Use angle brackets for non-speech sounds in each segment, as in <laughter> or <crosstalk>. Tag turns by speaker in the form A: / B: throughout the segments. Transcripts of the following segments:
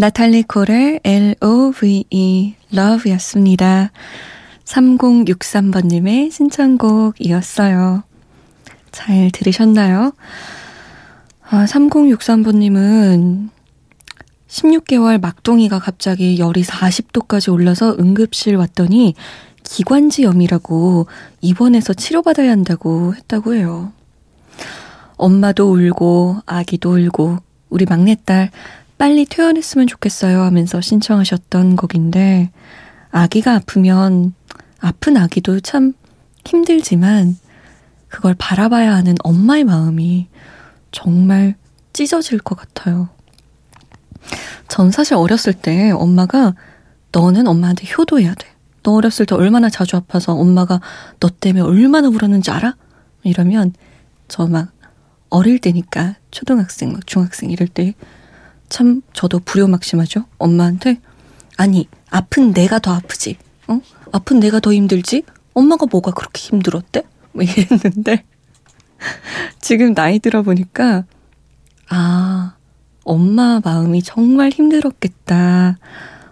A: 나탈리 콜의 L-O-V-E, Love였습니다. 3063번님의 신청곡이었어요. 잘 들으셨나요? 아, 3063번님은 16개월 막둥이가 갑자기 열이 40도까지 올라서 응급실 왔더니 기관지염이라고 입원해서 치료받아야 한다고 했다고 해요. 엄마도 울고 아기도 울고 우리 막내딸 빨리 퇴원했으면 좋겠어요 하면서 신청하셨던 곡인데 아기가 아프면 아픈 아기도 참 힘들지만 그걸 바라봐야 하는 엄마의 마음이 정말 찢어질 것 같아요. 전 사실 어렸을 때 엄마가 너는 엄마한테 효도해야 돼. 너 어렸을 때 얼마나 자주 아파서 엄마가 너 때문에 얼마나 울었는지 알아? 이러면 저 막 어릴 때니까 초등학생, 막 중학생 이럴 때 참 저도 불효막심하죠. 엄마한테 아니 아픈 내가 더 아프지. 어? 아픈 내가 더 힘들지. 엄마가 뭐가 그렇게 힘들었대? 뭐 이랬는데 <laughs> 지금 나이 들어 보니까 아 엄마 마음이 정말 힘들었겠다.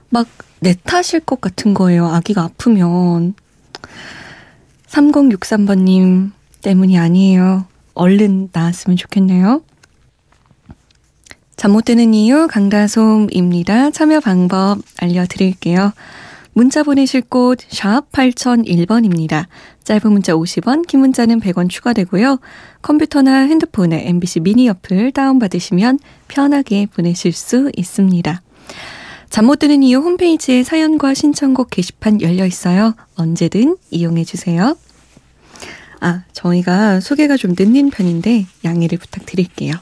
A: 막 내 탓일 것 같은 거예요. 아기가 아프면. 3063번님 때문이 아니에요. 얼른 나았으면 좋겠네요. 잠 못 드는 이유 강다솜입니다. 참여 방법 알려드릴게요. 문자 보내실 곳 샵 8001번입니다. 짧은 문자 50원, 긴 문자는 100원 추가되고요. 컴퓨터나 핸드폰에 MBC 미니 어플 다운받으시면 편하게 보내실 수 있습니다. 잠 못 드는 이유 홈페이지에 사연과 신청곡 게시판 열려 있어요. 언제든 이용해 주세요. 아, 저희가 소개가 좀 늦는 편인데 양해를 부탁드릴게요.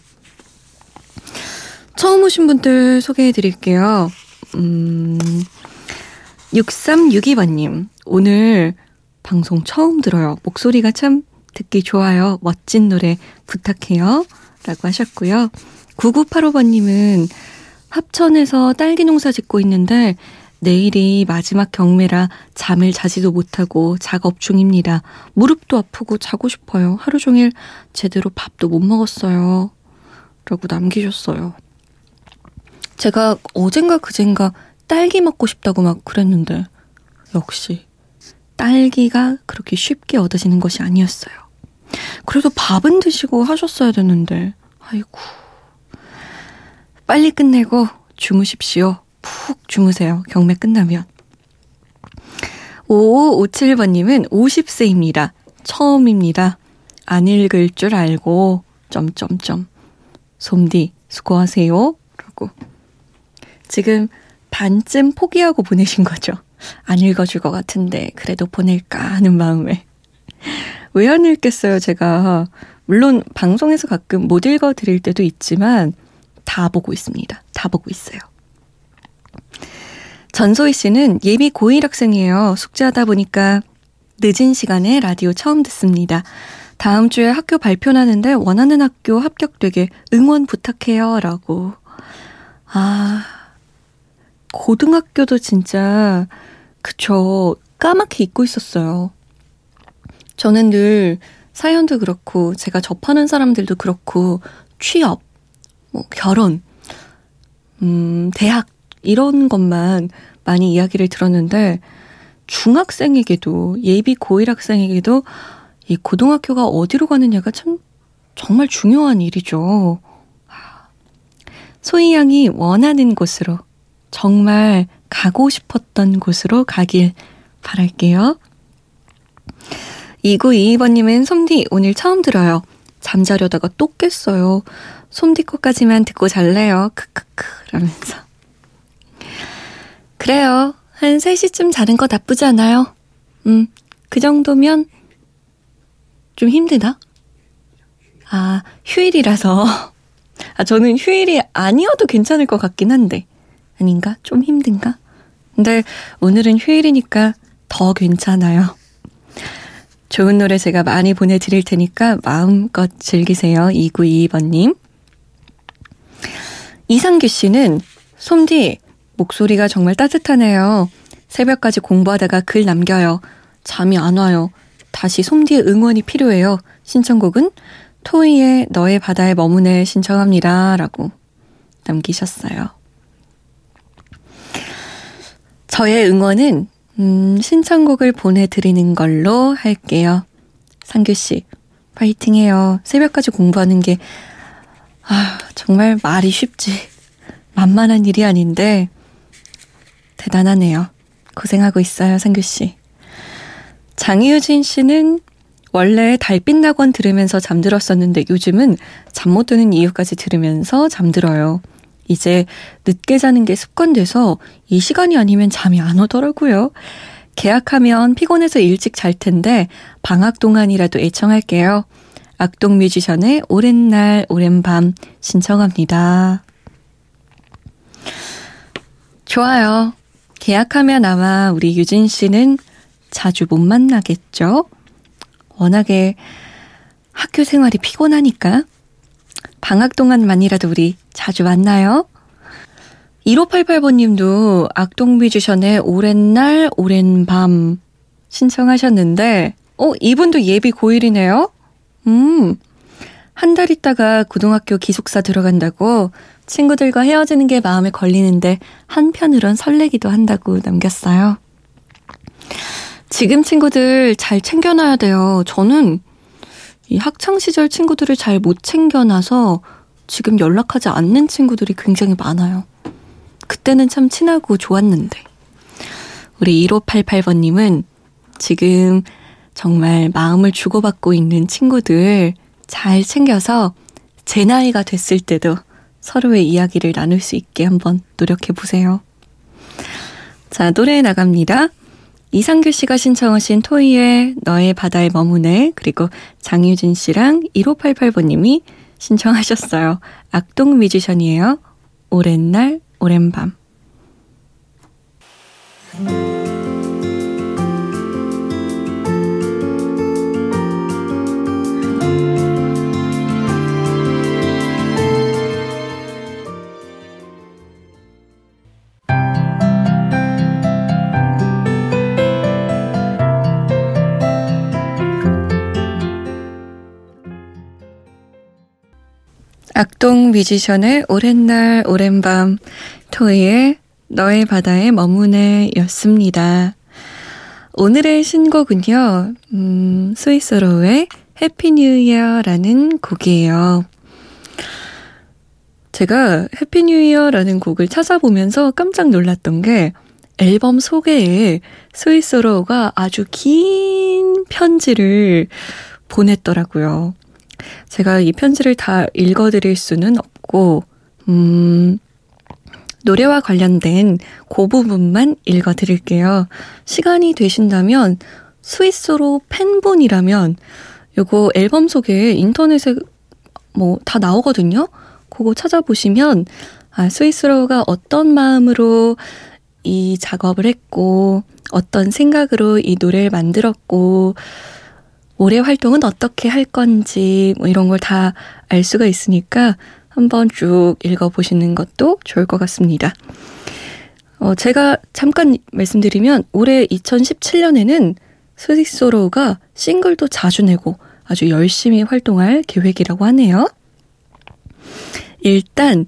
A: 처음 오신 분들 소개해 드릴게요. 음, 6362번님, 오늘 방송 처음 들어요. 목소리가 참 듣기 좋아요. 멋진 노래 부탁해요. 라고 하셨고요. 9985번님은 합천에서 딸기 농사 짓고 있는데 내일이 마지막 경매라 잠을 자지도 못하고 작업 중입니다. 무릎도 아프고 자고 싶어요. 하루 종일 제대로 밥도 못 먹었어요. 라고 남기셨어요. 제가 어젠가 그젠가 딸기 먹고 싶다고 막 그랬는데 역시 딸기가 그렇게 쉽게 얻어지는 것이 아니었어요. 그래도 밥은 드시고 하셨어야 되는데 아이고 빨리 끝내고 주무십시오. 푹 주무세요. 경매 끝나면. 5557번님은 50세입니다. 처음입니다. 안 읽을 줄 알고 점점점 솜디 수고하세요. 라고 지금 반쯤 포기하고 보내신 거죠. 안 읽어줄 것 같은데 그래도 보낼까 하는 마음에. 왜 안 읽겠어요, 제가. 물론 방송에서 가끔 못 읽어 드릴 때도 있지만 다 보고 있습니다. 다 보고 있어요. 전소희 씨는 예비 고1 학생이에요. 숙제하다 보니까 늦은 시간에 라디오 처음 듣습니다. 다음 주에 학교 발표나는데 원하는 학교 합격되게 응원 부탁해요. 라고. 아, 고등학교도 진짜, 그쵸, 까맣게 잊고 있었어요. 저는 늘 사연도 그렇고, 제가 접하는 사람들도 그렇고, 취업, 뭐, 결혼, 음, 대학, 이런 것만 많이 이야기를 들었는데, 중학생에게도, 예비 고1 학생에게도 이 고등학교가 어디로 가느냐가 참, 정말 중요한 일이죠. 소희 양이 원하는 곳으로 정말 가고 싶었던 곳으로 가길 바랄게요. 2922번님은 솜디 오늘 처음 들어요. 잠자려다가 또 깼어요. 솜디 거까지만 듣고 잘래요. 크크크 라면서. 그래요. 한 3시쯤 자는 거 나쁘지 않아요. 음, 그 정도면 좀 힘드나? 아, 휴일이라서. <laughs> 아, 저는 휴일이 아니어도 괜찮을 것 같긴 한데. 아닌가? 좀 힘든가? 근데 오늘은 휴일이니까 더 괜찮아요. 좋은 노래 제가 많이 보내드릴 테니까 마음껏 즐기세요. 2922번님. 이상규 씨는 솜디 목소리가 정말 따뜻하네요. 새벽까지 공부하다가 글 남겨요. 잠이 안 와요. 다시 솜디의 응원이 필요해요. 신청곡은 토이의 너의 바다에 머무네 신청합니다. 라고 남기셨어요. 저의 응원은 음, 신청곡을 보내드리는 걸로 할게요. 상규 씨, 파이팅해요. 새벽까지 공부하는 게, 아, 정말 말이 쉽지. 만만한 일이 아닌데, 대단하네요. 고생하고 있어요, 상규 씨. 장희유진 씨는 원래 달빛 낙원 들으면서 잠들었었는데 요즘은 잠 못 드는 이유까지 들으면서 잠들어요. 이제 늦게 자는 게 습관돼서 이 시간이 아니면 잠이 안 오더라고요. 계약하면 피곤해서 일찍 잘 텐데 방학 동안이라도 애청할게요. 악동 뮤지션의 오랜 날, 오랜 밤 신청합니다. 좋아요. 계약하면 아마 우리 유진 씨는 자주 못 만나겠죠? 워낙에 학교 생활이 피곤하니까. 방학 동안만이라도 우리 자주 만나요. 1588번 님도 악동 뮤지션의 오랜 날, 오랜 밤 신청하셨는데, 어, 이분도 예비 고1이네요? 음, 한 달 있다가 고등학교 기숙사 들어간다고 친구들과 헤어지는 게 마음에 걸리는데 한편으론 설레기도 한다고 남겼어요. 지금 친구들 잘 챙겨놔야 돼요. 저는 이 학창 시절 친구들을 잘 못 챙겨놔서 지금 연락하지 않는 친구들이 굉장히 많아요. 그때는 참 친하고 좋았는데. 우리 1588번님은 지금 정말 마음을 주고받고 있는 친구들 잘 챙겨서 제 나이가 됐을 때도 서로의 이야기를 나눌 수 있게 한번 노력해 보세요. 자, 노래 나갑니다. 이상규 씨가 신청하신 토이의 너의 바다에 머무네 그리고 장유진 씨랑 1588번님이 신청하셨어요. 악동 뮤지션이에요. 오랜 날, 오랜 밤. 악동 뮤지션의 오랜 날, 오랜 밤, 토이의 너의 바다에 머무네 였습니다. 오늘의 신곡은요, 음, 스위스로의 Happy New Year라는 곡이에요. 제가 Happy New Year라는 곡을 찾아보면서 깜짝 놀랐던 게 앨범 소개에 스위스로가 아주 긴 편지를 보냈더라고요. 제가 이 편지를 다 읽어드릴 수는 없고, 음, 노래와 관련된 그 부분만 읽어드릴게요. 시간이 되신다면 스위스로 팬분이라면 요거 앨범 소개 인터넷에 뭐 다 나오거든요. 그거 찾아보시면 아, 스위스로가 어떤 마음으로 이 작업을 했고 어떤 생각으로 이 노래를 만들었고 올해 활동은 어떻게 할 건지 뭐 이런 걸 다 알 수가 있으니까 한번 쭉 읽어보시는 것도 좋을 것 같습니다. 어, 제가 잠깐 말씀드리면 올해 2017년에는 스위스로가 싱글도 자주 내고 아주 열심히 활동할 계획이라고 하네요. 일단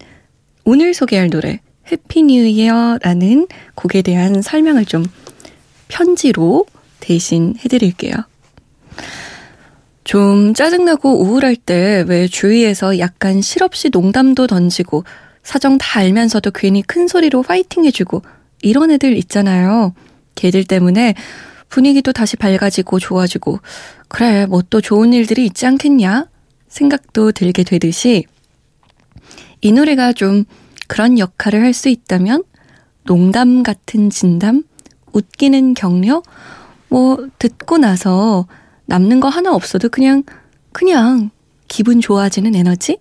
A: 오늘 소개할 노래 Happy New Year라는 곡에 대한 설명을 좀 편지로 대신 해드릴게요. 좀 짜증나고 우울할 때 왜 주위에서 약간 실없이 농담도 던지고 사정 다 알면서도 괜히 큰 소리로 파이팅 해주고 이런 애들 있잖아요. 걔들 때문에 분위기도 다시 밝아지고 좋아지고 그래 뭐 또 좋은 일들이 있지 않겠냐? 생각도 들게 되듯이 이 노래가 좀 그런 역할을 할 수 있다면 농담 같은 진담, 웃기는 격려, 뭐 듣고 나서 남는 거 하나 없어도 그냥, 그냥 기분 좋아지는 에너지?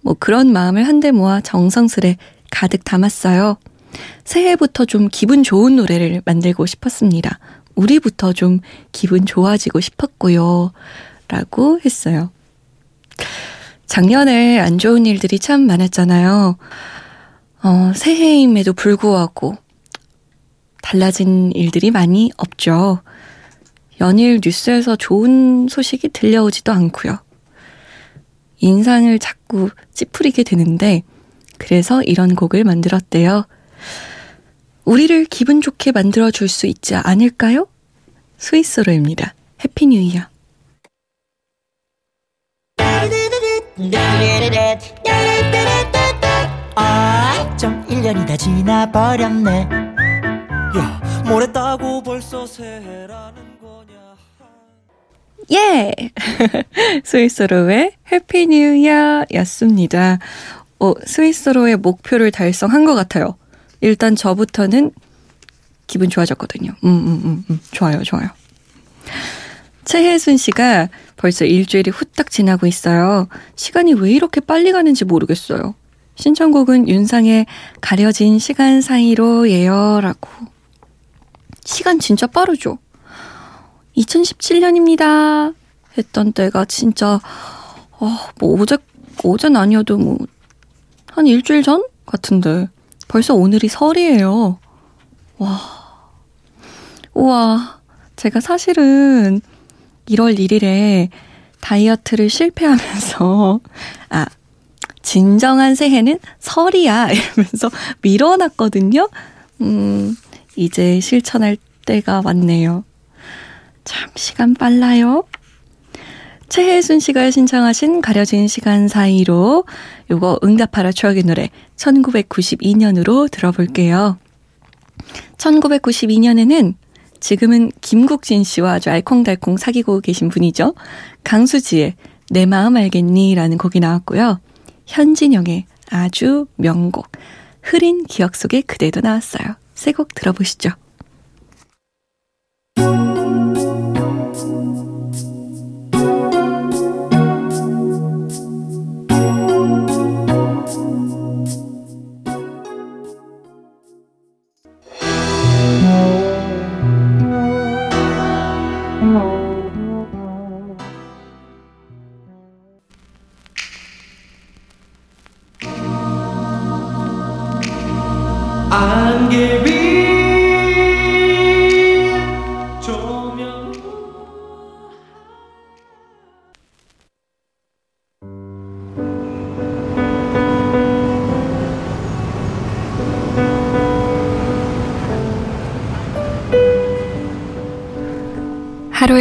A: 뭐 그런 마음을 한데 모아 정성스레 가득 담았어요. 새해부터 좀 기분 좋은 노래를 만들고 싶었습니다. 우리부터 좀 기분 좋아지고 싶었고요. 라고 했어요. 작년에 안 좋은 일들이 참 많았잖아요. 어, 새해임에도 불구하고 달라진 일들이 많이 없죠. 연일 뉴스에서 좋은 소식이 들려오지도 않고요. 인상을 자꾸 찌푸리게 되는데 그래서 이런 곡을 만들었대요. 우리를 기분 좋게 만들어 줄 수 있지 않을까요? 스위스로입니다. Happy New Year.
B: 아, 좀 1년이 다 지나버렸네. 야, 따고 벌써 새해라는.
A: 예! <laughs> 스위스로의 Happy New Year 였습니다. 어, 스위스로의 목표를 달성한 것 같아요. 일단 저부터는 기분 좋아졌거든요. 음, 음, 음, 음. 좋아요, 좋아요. 최혜순 씨가 벌써 일주일이 후딱 지나고 있어요. 시간이 왜 이렇게 빨리 가는지 모르겠어요. 신청곡은 윤상의 가려진 시간 사이로예요. 라고. 시간 진짜 빠르죠? 2017년입니다. 했던 때가 진짜, 어, 뭐 어제, 어제는 아니어도 뭐, 한 일주일 전? 같은데. 벌써 오늘이 설이에요. 와. 우와. 제가 사실은 1월 1일에 다이어트를 실패하면서, <laughs> 아, 진정한 새해는 설이야. 이러면서 밀어놨거든요. 음, 이제 실천할 때가 왔네요. 참, 시간 빨라요. 최혜순 씨가 신청하신 가려진 시간 사이로 요거 응답하라 추억의 노래 1992년으로 들어볼게요. 1992년에는 지금은 김국진 씨와 아주 알콩달콩 사귀고 계신 분이죠. 강수지의 내 마음 알겠니? 라는 곡이 나왔고요. 현진영의 아주 명곡 흐린 기억 속의 그대도 나왔어요. 새 곡 들어보시죠.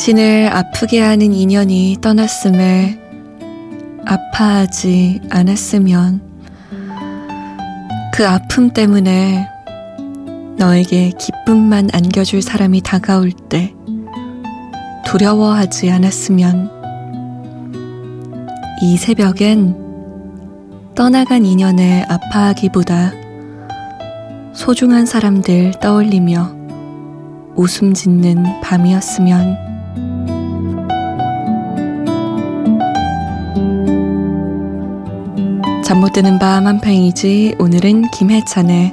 A: 당신을 아프게 하는 인연이 떠났음에 아파하지 않았으면 그 아픔 때문에 너에게 기쁨만 안겨줄 사람이 다가올 때 두려워하지 않았으면 이 새벽엔 떠나간 인연을 아파하기보다 소중한 사람들 떠올리며 웃음 짓는 밤이었으면 잠 못 드는 밤한 페이지 오늘은 김혜찬의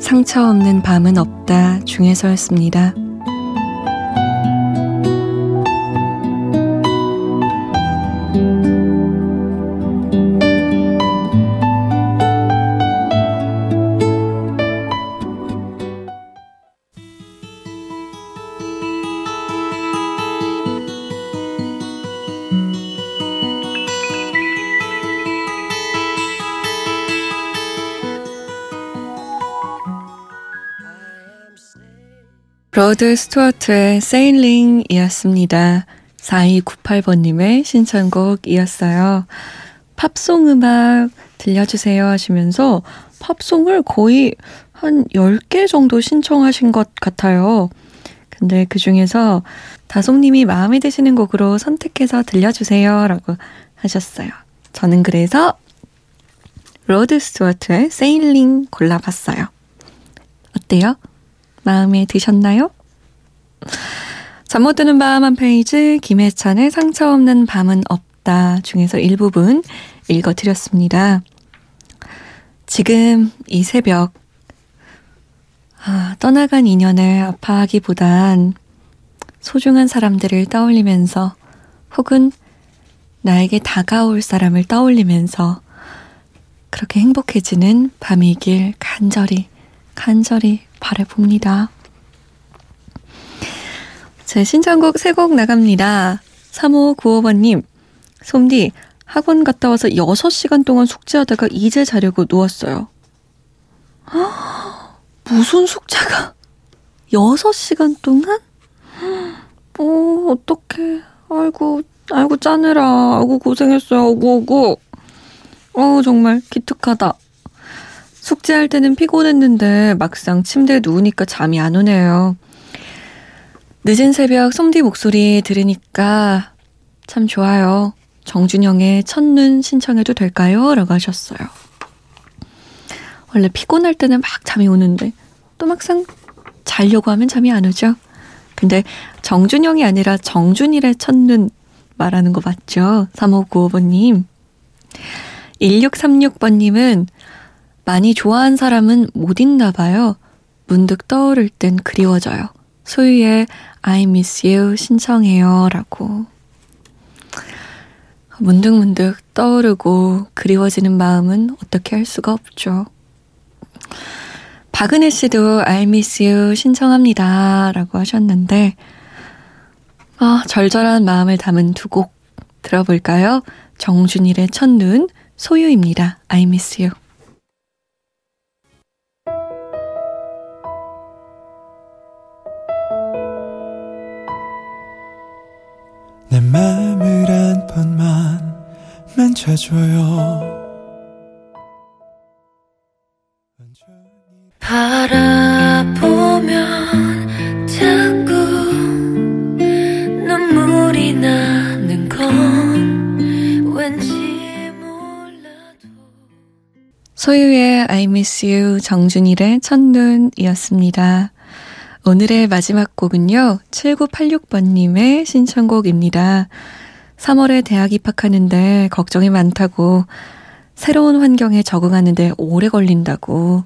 A: 상처 없는 밤은 없다 중에서였습니다. 로드 스튜어트의 Sailing이었습니다. 4298번님의 신청곡이었어요. 팝송 음악 들려주세요 하시면서 팝송을 거의 한 10개 정도 신청하신 것 같아요. 근데 그 중에서 다솜님이 마음에 드시는 곡으로 선택해서 들려주세요 라고 하셨어요. 저는 그래서 로드 스튜어트의 Sailing 골라봤어요. 어때요? 마음에 드셨나요? 잠 못 드는 밤한 페이지 김혜찬의 상처 없는 밤은 없다 중에서 일부분 읽어드렸습니다. 지금 이 새벽 아, 떠나간 인연을 아파하기보단 소중한 사람들을 떠올리면서 혹은 나에게 다가올 사람을 떠올리면서 그렇게 행복해지는 밤이길 간절히, 간절히 바라봅니다. 제 신청곡 세 곡 나갑니다. 3595번님, 솜디, 학원 갔다 와서 6시간 동안 숙제하다가 이제 자려고 누웠어요. <gasps> 무슨 숙제가 6시간 동안? 어, <gasps> 어떡해. 아이고, 아이고, 짜느라. 아이고, 고생했어요. 아이고, 아이고. 어, 정말 기특하다. 숙제할 때는 피곤했는데 막상 침대에 누우니까 잠이 안 오네요. 늦은 새벽 솜디 목소리 들으니까 참 좋아요. 정준영의 첫눈 신청해도 될까요? 라고 하셨어요. 원래 피곤할 때는 막 잠이 오는데 또 막상 자려고 하면 잠이 안 오죠. 근데 정준영이 아니라 정준일의 첫눈 말하는 거 맞죠? 3595번님. 1636번님은 많이 좋아한 사람은 못 있나 봐요. 문득 떠오를 땐 그리워져요. 소유의 I miss you 신청해요. 라고. 문득문득 떠오르고 그리워지는 마음은 어떻게 할 수가 없죠. 박은혜 씨도 I miss you 신청합니다. 라고 하셨는데, 아, 절절한 마음을 담은 두 곡 들어볼까요? 정준일의 첫눈, 소유입니다. I miss you.
B: 만져줘요 바라보면 자꾸 눈물이 나는 건 왠지 몰라도
A: 소유의 I miss you 정준일의 첫눈이었습니다. 오늘의 마지막 곡은요, 7986번님의 신청곡입니다. 3월에 대학 입학하는데 걱정이 많다고, 새로운 환경에 적응하는데 오래 걸린다고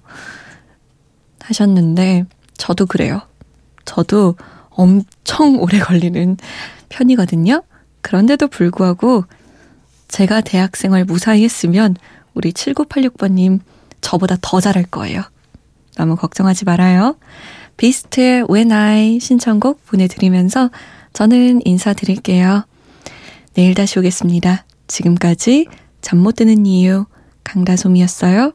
A: 하셨는데, 저도 그래요. 저도 엄청 오래 걸리는 편이거든요. 그런데도 불구하고, 제가 대학생활 무사히 했으면, 우리 7986번님, 저보다 더 잘할 거예요. 너무 걱정하지 말아요. 비스트의 When I 신청곡 보내드리면서 저는 인사드릴게요. 내일 다시 오겠습니다. 지금까지 잠 못 드는 이유 강다솜이었어요.